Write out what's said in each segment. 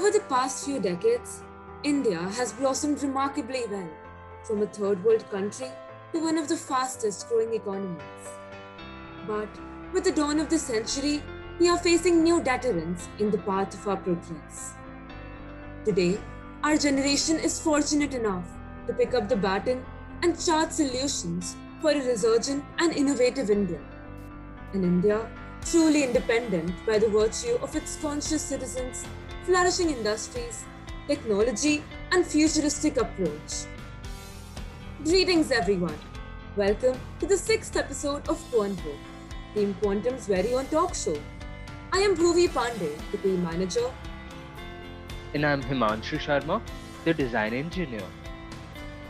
Over the past few decades, India has blossomed remarkably well, from a third world country to one of the fastest growing economies. But with the dawn of the century, we are facing new deterrents in the path of our progress. Today, our generation is fortunate enough to pick up the baton and chart solutions for a resurgent and innovative India. An India truly independent by the virtue of its conscious citizens, flourishing industries, technology, and futuristic approach. Greetings, everyone. Welcome to the sixth episode of Quantum, Team Quantum's very own talk show. I am Bhuvi Pandey, the team manager. And I'm Himanshu Sharma, the design engineer.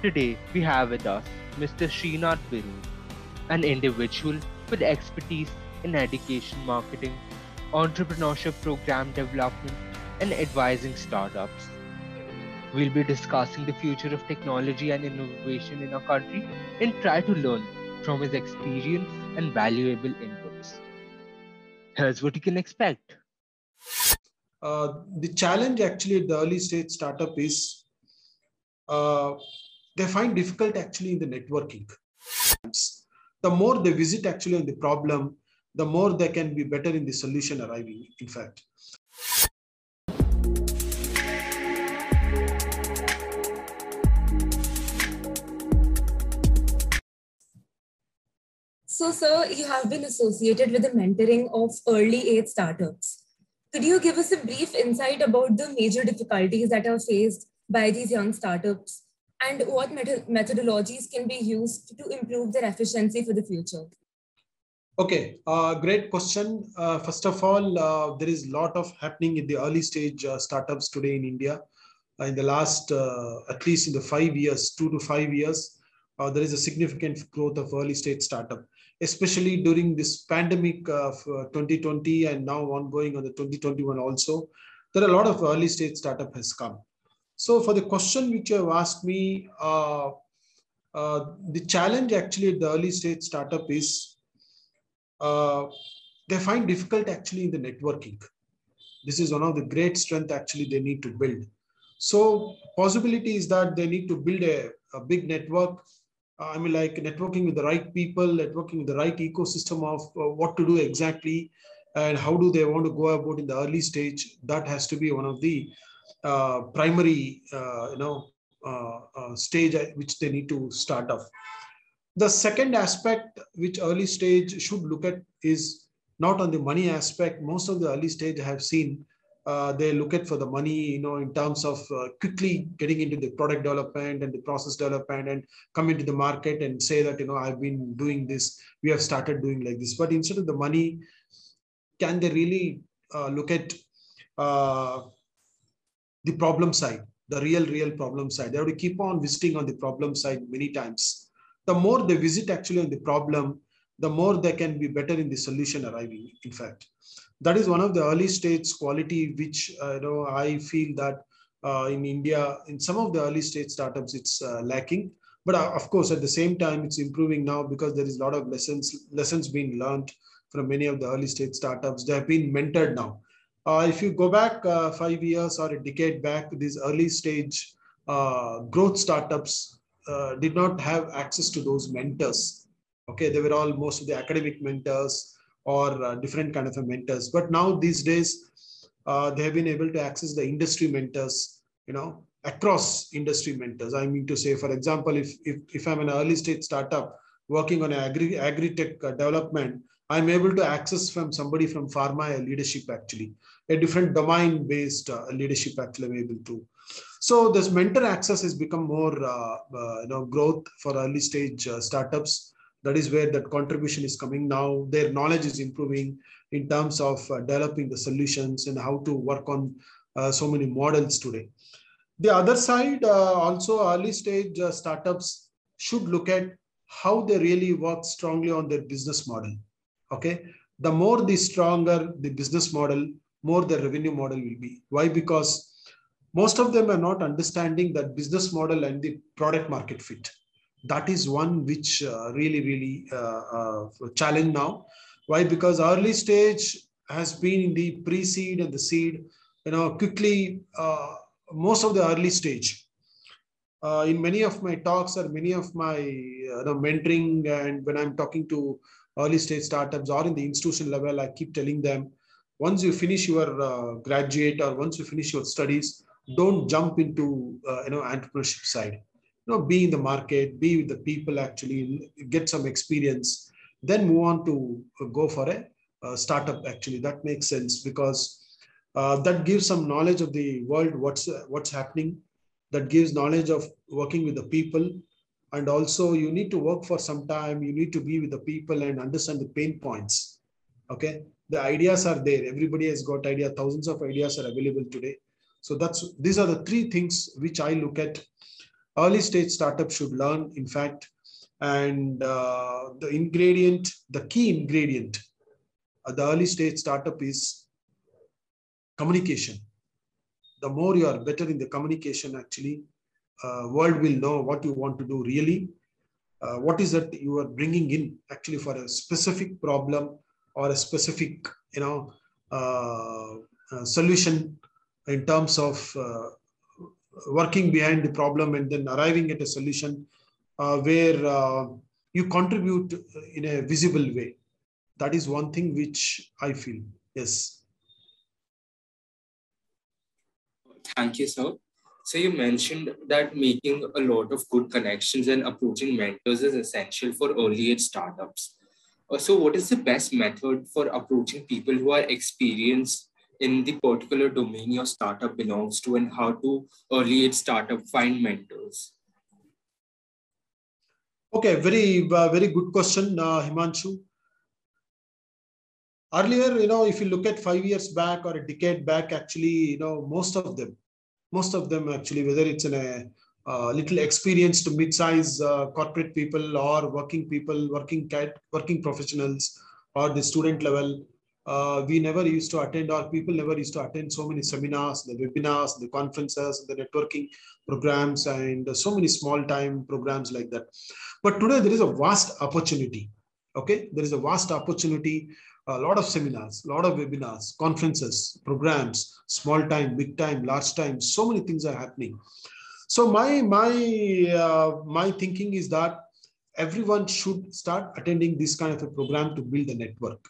Today, we have with us Mr. Srinath Biru, an individual with expertise in education marketing, entrepreneurship program development, and advising startups. We'll be discussing the future of technology and innovation in our country and try to learn from his experience and valuable inputs. Here's what you can expect. Uh, the challenge actually at the early stage startup is uh, they find difficult actually in the networking. The more they visit actually on the problem, the more they can be better in the solution arriving, in fact. So, sir, you have been associated with the mentoring of early age startups. Could you give us a brief insight about the major difficulties that are faced by these young startups and what methodologies can be used to improve their efficiency for the future? Okay, uh, great question. Uh, first of all, uh, there is a lot of happening in the early stage uh, startups today in India. Uh, in the last, uh, at least in the five years, two to five years, there is a significant growth of early stage startup, especially during this pandemic of uh, 2020 and now ongoing on the 2021 also. There are a lot of early stage startup has come. So for the question which you have asked me, uh, uh, the challenge actually at the early stage startup is uh, they find difficult actually in the networking. This is one of the great strength actually they need to build. So possibility is that they need to build a, a big network. I mean, like networking with the right people, networking with the right ecosystem of uh, what to do exactly, and how do they want to go about in the early stage. That has to be one of the uh, primary, uh, you know, stage which they need to start off. The second aspect which early stage should look at is not on the money aspect. Most of the early stage I have seen uh, they look at for the money, you know, in terms of uh, quickly getting into the product development and the process development and come into the market and say that, you know, I've been doing this, we have started doing like this. But instead of the money, can they really uh, look at uh, the problem side, the real, real problem side? They have to keep on visiting on the problem side many times the more they visit actually on the problem, the more they can be better in the solution arriving, in fact. That is one of the early stage quality, which uh, you know I feel that uh, in India, in some of the early stage startups, it's uh, lacking. But uh, of course, at the same time, it's improving now because there is a lot of lessons lessons being learned from many of the early stage startups. They have been mentored now. Uh, if you go back uh, five years or a decade back, these early stage growth startups did not have access to those mentors. Okay, they were all most of the academic mentors or uh, different kind of mentors. But now these days, uh, they have been able to access the industry mentors, you know, across industry mentors. I mean to say, for example, if, if, if I'm an early stage startup working on agri, agri-tech uh, development, I'm able to access from somebody from pharma leadership actually, a different domain based uh, leadership actually I'm able to so this mentor access has become more, uh, uh, you know, growth for early stage startups. That is where that contribution is coming now. Their knowledge is improving in terms of uh, developing the solutions and how to work on uh, so many models today. The other side, uh, also early stage startups should look at how they really work strongly on their business model. Okay, the more the stronger the business model, more the revenue model will be. Why? Because most of them are not understanding that business model and the product market fit that is one which uh, really really uh, uh, challenge now why because early stage has been in the pre-seed and the seed you know, quickly, uh, most of the early stage. Uh, in many of my talks or many of my you know, mentoring and when I'm talking to early stage startups or in the institution level, I keep telling them, once you finish your graduate or once you finish your studies, don't jump into uh, you know entrepreneurship side. You know, be in the market, be with the people actually, get some experience, then move on to go for a, a startup. Actually, that makes sense because uh, that gives some knowledge of the world what's uh, what's happening. That gives knowledge of working with the people. And also you need to work for some time. You need to be with the people and understand the pain points. Okay? The ideas are there. Everybody has got idea. Thousands of ideas are available today. So that's these are the three things which i look at early stage startup should learn in fact and uh, the ingredient the key ingredient of the early stage startup is communication. The more you are better in the communication, actually, uh, world will know what you want to do really. Uh, what is that you are bringing in actually for a specific problem or a specific, you know, uh, uh solution in terms of uh, working behind the problem and then arriving at a solution uh, where you contribute in a visible way. That is one thing which I feel. Yes. Thank you, sir. So you mentioned that making a lot of good connections and approaching mentors is essential for early age startups. Uh, so what is the best method for approaching people who are experienced in the particular domain your startup belongs to and how to early age startup find mentors? Okay, very, uh, very good question, uh, Himanshu. Earlier, you know, if you look at five years back or a decade back, actually, you know, most of them, most of them actually, whether it's in a uh, little experienced mid-size uh, corporate people or working people, working cat, working professionals, or the student level. Uh, we never used to attend, or people never used to attend so many seminars, the webinars, the conferences, the networking programs, and so many small-time programs like that. But today there is a vast opportunity. Okay, there is a vast opportunity a lot of seminars, a lot of webinars, conferences, programs, small time, big time, large time. So many things are happening. So my my uh, my thinking is that everyone should start attending this kind of a program to build a network.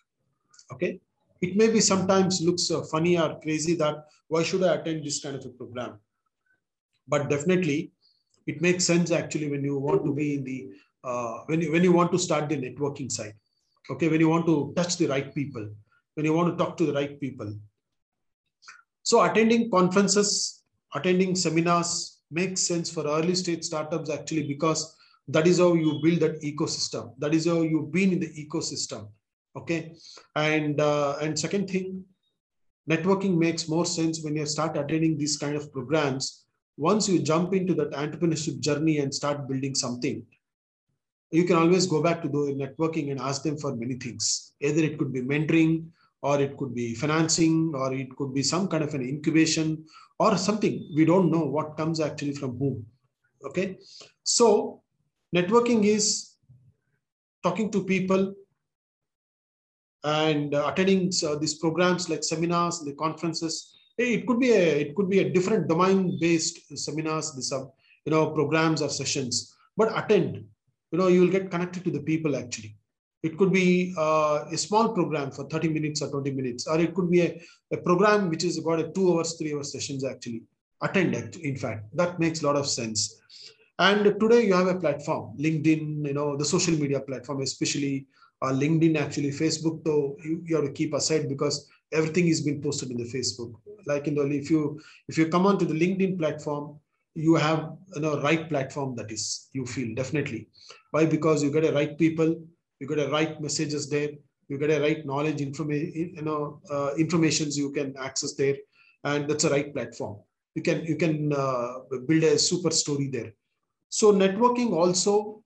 Okay, it may be sometimes looks uh, funny or crazy that why should I attend this kind of a program? But definitely, it makes sense actually when you want to be in the uh, when you when you want to start the networking side. Okay? When you want to touch the right people when you want to talk to the right people. So attending conferences attending seminars makes sense for early stage startups actually because that is how you build that ecosystem. That is how you've been in the ecosystem okay and uh, and second thing networking makes more sense when you start attending these kind of programs once you jump into that entrepreneurship journey and start building something you can always go back to the networking and ask them for many things. Either it could be mentoring, or it could be financing, or it could be some kind of an incubation, or something. We don't know what comes actually from whom. Okay. So, networking is talking to people and uh, attending uh, these programs like seminars, the conferences. It could be a it could be a different domain based seminars, the sub you know programs or sessions, but attend. You know you will get connected to the people actually. It could be uh, a small program for 30 minutes or 20 minutes or it could be a, a program which is about a two hours three hours sessions actually. Attend in fact. That makes a lot of sense. And today you have a platform linkedin you know the social media platform especially uh, linkedin actually facebook though you, you have to keep aside because everything is being posted in the facebook. Like in the if you if you come onto the linkedin platform you have you know right platform that is you feel definitely. Why? Because you get a right people you get a right messages there you get a right knowledge information you know uh, informations you can access there and that's a right platform. You can you can uh, build a super story there. So networking also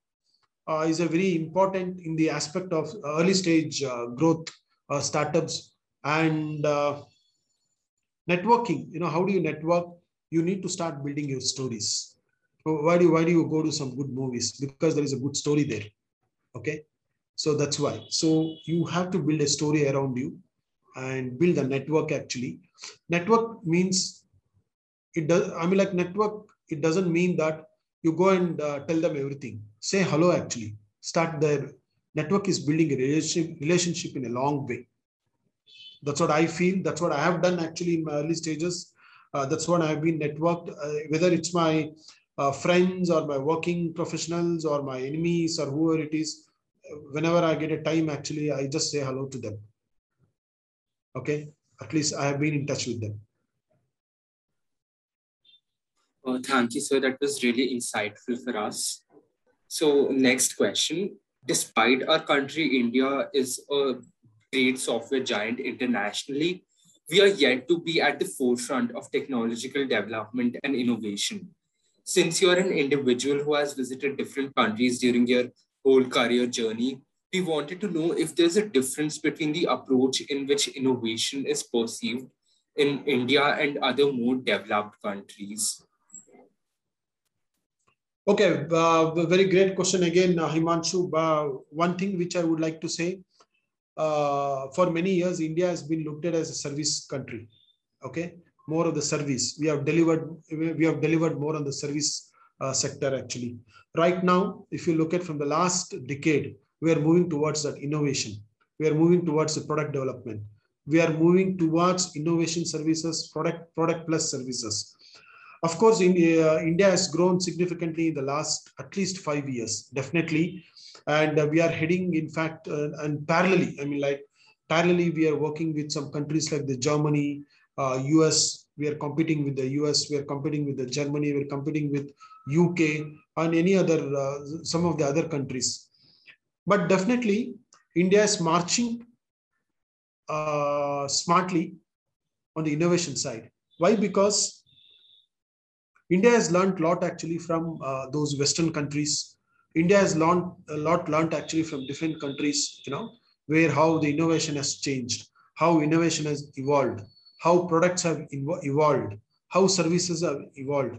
uh, is a very important in the aspect of early stage uh, growth uh, startups and uh, networking you know how do you network you need to start building your stories. Why do you, why do you go to some good movies? Because there is a good story there. Okay. So that's why. So you have to build a story around you. and build a network actually. Network means it does, I mean, like network, it doesn't mean that you go and uh, tell them everything. Say hello actually. Start there. Network is building a relationship, relationship in a long way. That's what I feel. That's what I have done actually in my early stages. Uh, that's what I've been networked, uh, whether it's my uh, friends or my working professionals or my enemies or whoever it is. Whenever I get a time, actually, I just say hello to them. Okay. At least I have been in touch with them. Uh, thank you, sir. That was really insightful for us. So, next question. Despite our country, India is a great software giant internationally, we are yet to be at the forefront of technological development and innovation. Since you're an individual who has visited different countries during your whole career journey, we wanted to know if there's a difference between the approach in which innovation is perceived in India and other more developed countries. Okay, uh, very great question again, uh, Himanshu. Uh, one thing which I would like to say, uh, for many years, India has been looked at as a service country. Okay, more of the service. We have delivered. We have delivered more on the service uh, sector actually. Right now, if you look at from the last decade, we are moving towards that innovation. We are moving towards the product development. We are moving towards innovation services, product product plus services. Of course, India, uh, India has grown significantly in the last at least five years, definitely. And uh, we are heading in fact uh, and parallelly i mean like parallelly we are working with some countries like the germany us we are competing with the us we are competing with the germany. We're competing with uk and any other uh, some of the other countries. But definitely india is marching uh, smartly on the innovation side. Why? Because india has learned a lot actually from uh, those western countries India has learned a lot learned actually from different countries, you know, where how the innovation has changed, how innovation has evolved, how products have evolved, how services have evolved.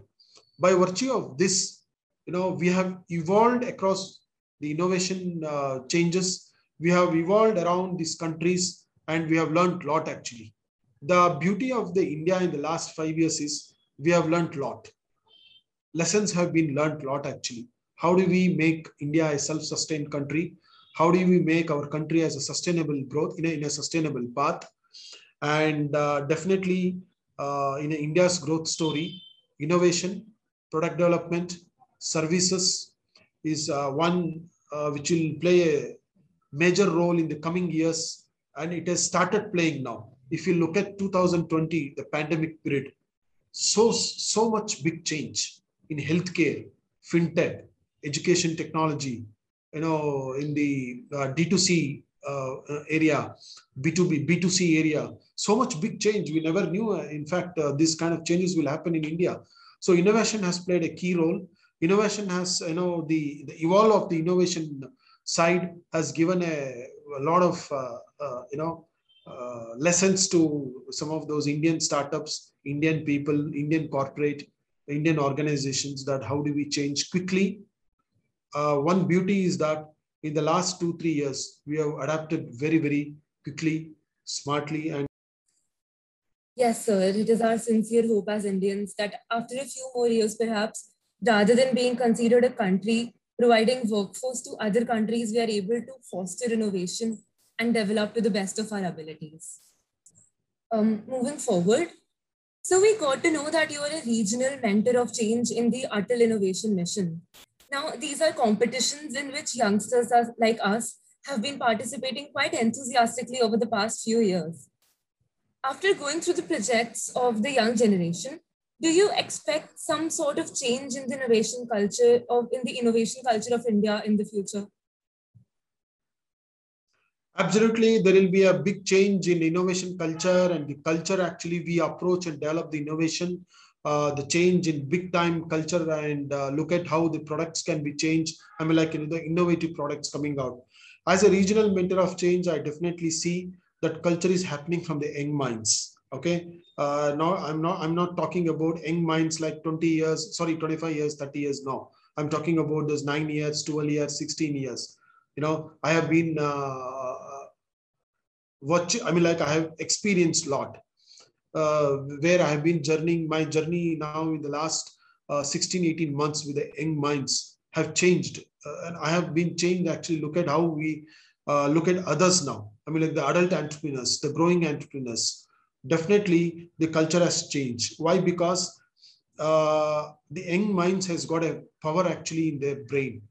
By virtue of this, you know, we have evolved across the innovation uh, changes. We have evolved around these countries and we have learned a lot actually. The beauty of the India in the last five years is we have learned a lot. Lessons have been learned a lot actually how do we make India a self-sustained country? How do we make our country as a sustainable growth in a, in a sustainable path? And uh, definitely uh, in India's growth story, innovation, product development, services is uh, one uh, which will play a major role in the coming years. And it has started playing now. If you look at 2020, the pandemic period, so, so much big change in healthcare, fintech, education technology, you know, in the uh, D2C uh, area, B2B, B2C area, so much big change. We never knew, uh, in fact, uh, this kind of changes will happen in India. So innovation has played a key role. Innovation has, you know, the, the evolve of the innovation side has given a, a lot of, uh, uh, you know, lessons to some of those Indian startups, Indian people, Indian corporate, Indian organizations that how do we change quickly uh, one beauty is that in the last two, three years, we have adapted very, very quickly, smartly, and Yes, sir. It is our sincere hope as Indians that after a few more years, perhaps, rather than being considered a country providing workforce to other countries, we are able to foster innovation and develop to the best of our abilities. Um, moving forward, so we got to know that you are a regional mentor of change in the Atal Innovation Mission. Now, these are competitions in which youngsters are, like us have been participating quite enthusiastically over the past few years. After going through the projects of the young generation, do you expect some sort of change in the innovation culture of in the innovation culture of India in the future? Absolutely, there will be a big change in innovation culture and the culture actually we approach and develop the innovation uh, the change in big time culture and uh, look at how the products can be changed. I mean, like you know, the innovative products coming out. As a regional mentor of change, I definitely see that culture is happening from the young minds. Okay, uh, no, I'm not. I'm not talking about young minds like 20 years, sorry, 25 years, 30 years. No, I'm talking about those nine years, 12 years, 16 years. You know, I have been uh, watch. I mean, like I have experienced a lot uh, where I have been journeying. My journey now in the last uh, 16, 18 months with the young minds have changed, uh, and I have been changed. Actually, look at how we uh, look at others now. I mean, like the adult entrepreneurs, the growing entrepreneurs. Definitely, the culture has changed. Why? Because uh, the young minds has got a power actually in their brain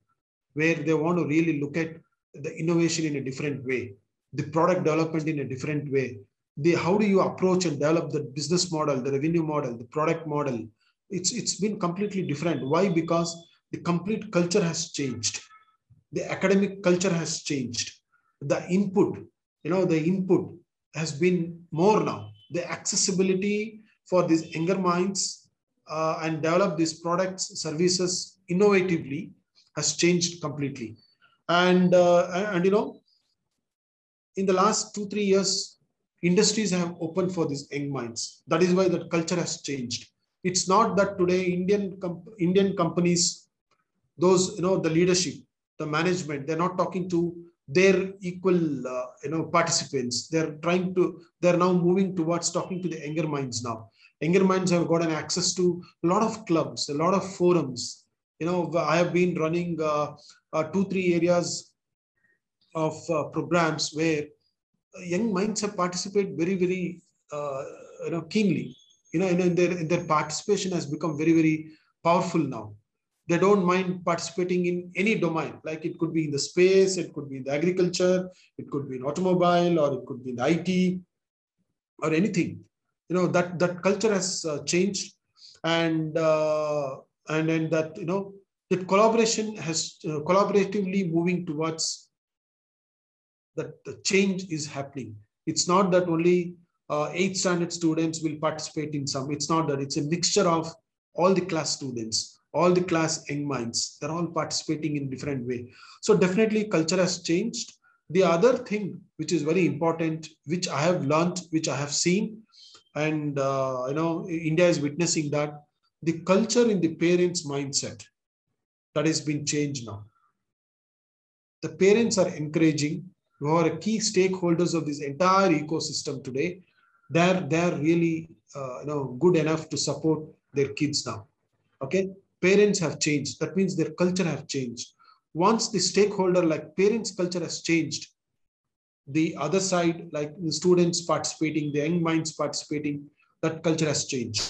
where they want to really look at the innovation in a different way the product development in a different way. The how do you approach and develop the business model the revenue model the product model? It's it's been completely different. Why? Because the complete culture has changed. The academic culture has changed. The input you know the input has been more now. The accessibility for these younger minds uh, and develop these products, services innovatively has changed completely. And, uh, and, you know, in the last two, three years, industries have opened for these young minds. That is why that culture has changed. It's not that today Indian, Indian companies, those, you know, the leadership, the management, they're not talking to their equal, uh, you know, participants. They're trying to, they're now moving towards talking to the younger minds now younger minds have gotten access to a lot of clubs, a lot of forums. You know, I have been running uh, uh, two, three areas of uh, programs where young minds have participated very, very, uh, you know, keenly. You know, and their, their participation has become very, very powerful now. They don't mind participating in any domain, like it could be in the space, it could be in the agriculture, it could be in automobile, or it could be in IT, or anything you know that that culture has uh, changed and uh, and and that you know that collaboration has uh, collaboratively moving towards that the change is happening. It's not that only uh, eighth standard students will participate in some it's not that. It's a mixture of all the class students all the class young minds. They're all participating in different way. So definitely culture has changed. The other thing which is very important which i have learned which i have seen and uh, you know india is witnessing that the culture in the parents mindset that has been changed now. The parents are encouraging who are key stakeholders of this entire ecosystem today they're they're really uh, you know good enough to support their kids now okay parents have changed that means their culture have changed once the stakeholder like parents culture has changed the other side, like the students participating, the young minds participating, that culture has changed.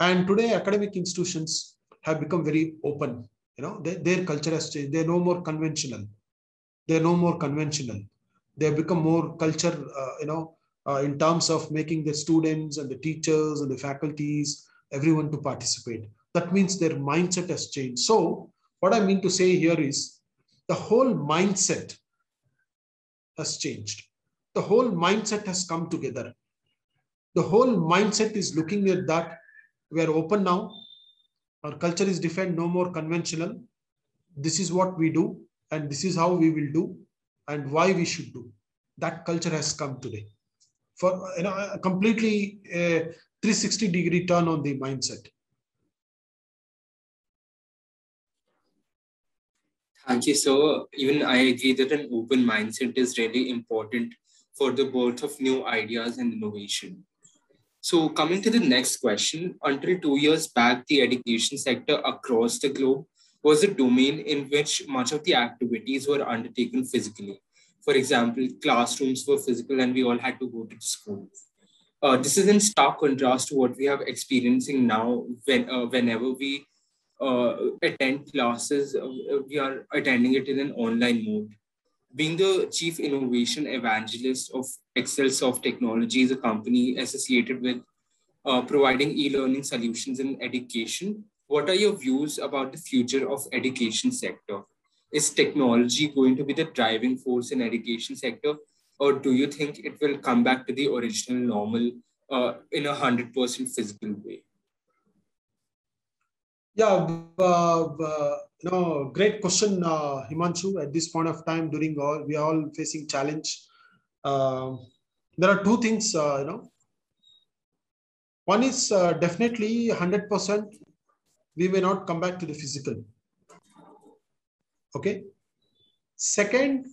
And today, academic institutions have become very open. You know, they, their culture has changed. They're no more conventional. They're no more conventional. They have become more culture. Uh, you know, uh, in terms of making the students and the teachers and the faculties, everyone to participate. That means their mindset has changed. So, what I mean to say here is the whole mindset has changed. The whole mindset has come together. The whole mindset is looking at that. We are open now. Our culture is different, no more conventional. This is what we do, and this is how we will do, and why we should do. That culture has come today. For you know, a completely uh, 360 degree turn on the mindset. Thank you. So even I agree that an open mindset is really important for the birth of new ideas and innovation. So coming to the next question, until two years back, the education sector across the globe was a domain in which much of the activities were undertaken physically. For example, classrooms were physical and we all had to go to school. Uh, this is in stark contrast to what we have experiencing now when, uh, whenever we uh, attend classes, uh, we are attending it in an online mode. Being the chief innovation evangelist of Excel Excelsoft Technologies, a company associated with uh, providing e-learning solutions in education, what are your views about the future of education sector? Is technology going to be the driving force in education sector, or do you think it will come back to the original normal uh, in a hundred percent physical way? Yeah, uh, uh, know, great question, uh, Himanshu. At this point of time, during all, we are all facing challenge. Uh, there are two things, uh, you know. One is uh, definitely 100%, we may not come back to the physical. Okay. Second,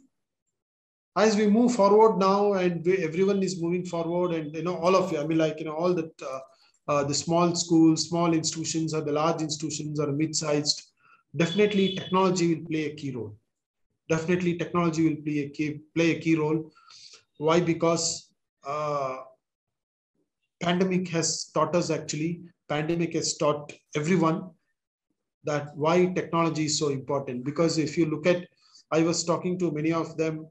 as we move forward now and we, everyone is moving forward and you know all of you i mean like you know all the uh, uh, the small schools small institutions or the large institutions or mid-sized definitely technology will play a key role definitely technology will play a key play a key role why because uh, pandemic has taught us actually pandemic has taught everyone that why technology is so important because if you look at i was talking to many of them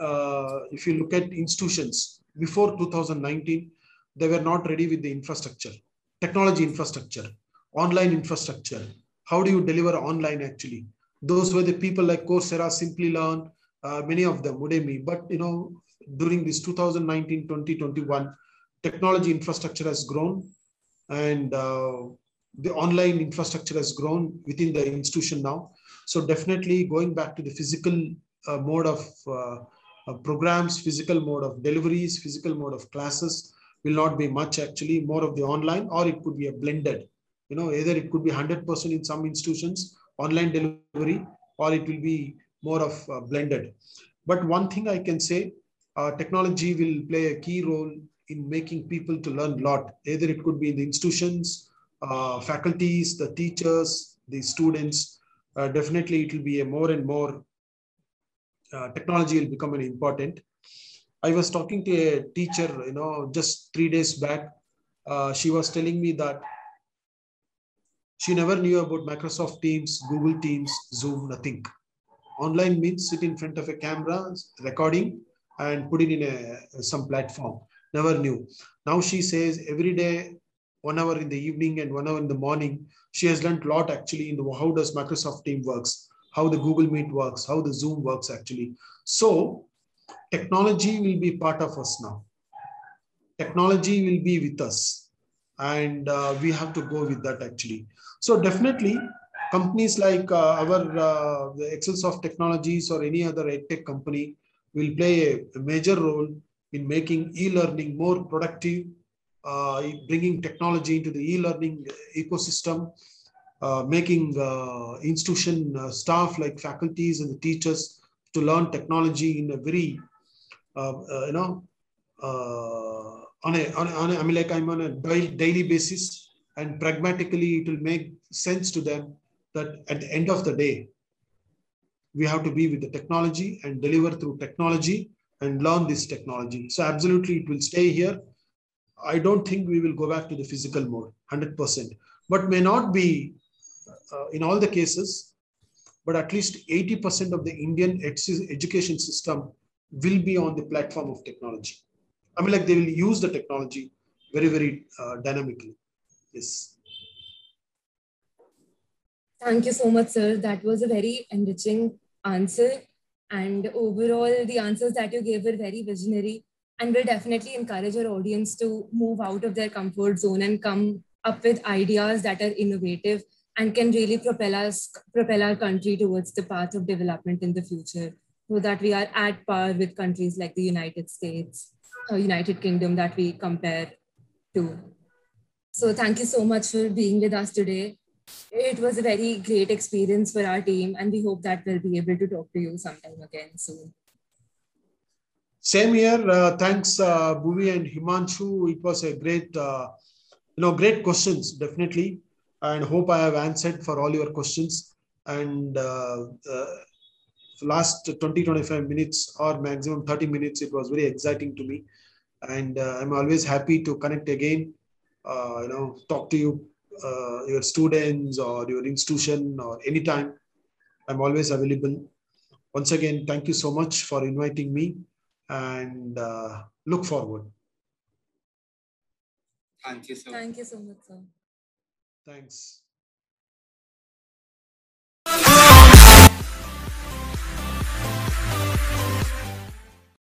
uh, if you look at institutions before 2019, they were not ready with the infrastructure, technology infrastructure, online infrastructure. How do you deliver online actually? Those were the people like Coursera, Simplilearn, uh, many of them, Udemy. But you know, during this 2019, 2021, technology infrastructure has grown and uh, the online infrastructure has grown within the institution now. So definitely going back to the physical uh, mode of uh, uh, programs, physical mode of deliveries, physical mode of classes will not be much actually, more of the online, or it could be a blended. You know, either it could be 100% in some institutions, online delivery, or it will be more of uh, blended. But one thing I can say, uh, technology will play a key role in making people to learn a lot. Either it could be in the institutions, uh, faculties, the teachers, the students. Uh, definitely, it will be a more and more uh, technology will become an important. I was talking to a teacher, you know, just three days back. Uh, she was telling me that she never knew about Microsoft Teams, Google Teams, Zoom, nothing. Online means sit in front of a camera, recording, and put it in a some platform. Never knew. Now she says every day, one hour in the evening and one hour in the morning, she has learned a lot actually in the how does Microsoft Team works how the Google Meet works, how the Zoom works actually. So technology will be part of us now. Technology will be with us and uh, we have to go with that actually. So definitely companies like uh, our uh, the Excelsoft Technologies or any other edtech company will play a, a major role in making e-learning more productive, uh, bringing technology into the e-learning ecosystem uh, making uh, institution uh, staff like faculties and the teachers to learn technology in a very, you know, on a, on a, on a, I mean, like I'm on a daily basis and pragmatically it will make sense to them that at the end of the day, we have to be with the technology and deliver through technology and learn this technology. So absolutely it will stay here. I don't think we will go back to the physical mode 100%, but may not be uh, in all the cases, but at least 80% of the Indian education system will be on the platform of technology. I mean, like they will use the technology very, very uh, dynamically. Yes. Thank you so much, sir. That was a very enriching answer. And overall, the answers that you gave were very visionary and will definitely encourage our audience to move out of their comfort zone and come up with ideas that are innovative and can really propel us propel our country towards the path of development in the future. So that we are at par with countries like the united states or united kingdom that we compare to. So thank you so much for being with us today it was a very great experience for our team and we hope that we'll be able to talk to you sometime again soon. Same here. Uh, thanks uh, Bhuvi and himanshu. It was a great uh, you know great questions definitely. And hope I have answered for all your questions. And uh, uh, last 20, 25 minutes or maximum 30 minutes, it was very exciting to me. And uh, I'm always happy to connect again, uh, you know, talk to you, uh, your students or your institution or anytime. I'm always available. Once again, thank you so much for inviting me and uh, look forward. Thank you so much. Thank you so much, sir. Thanks.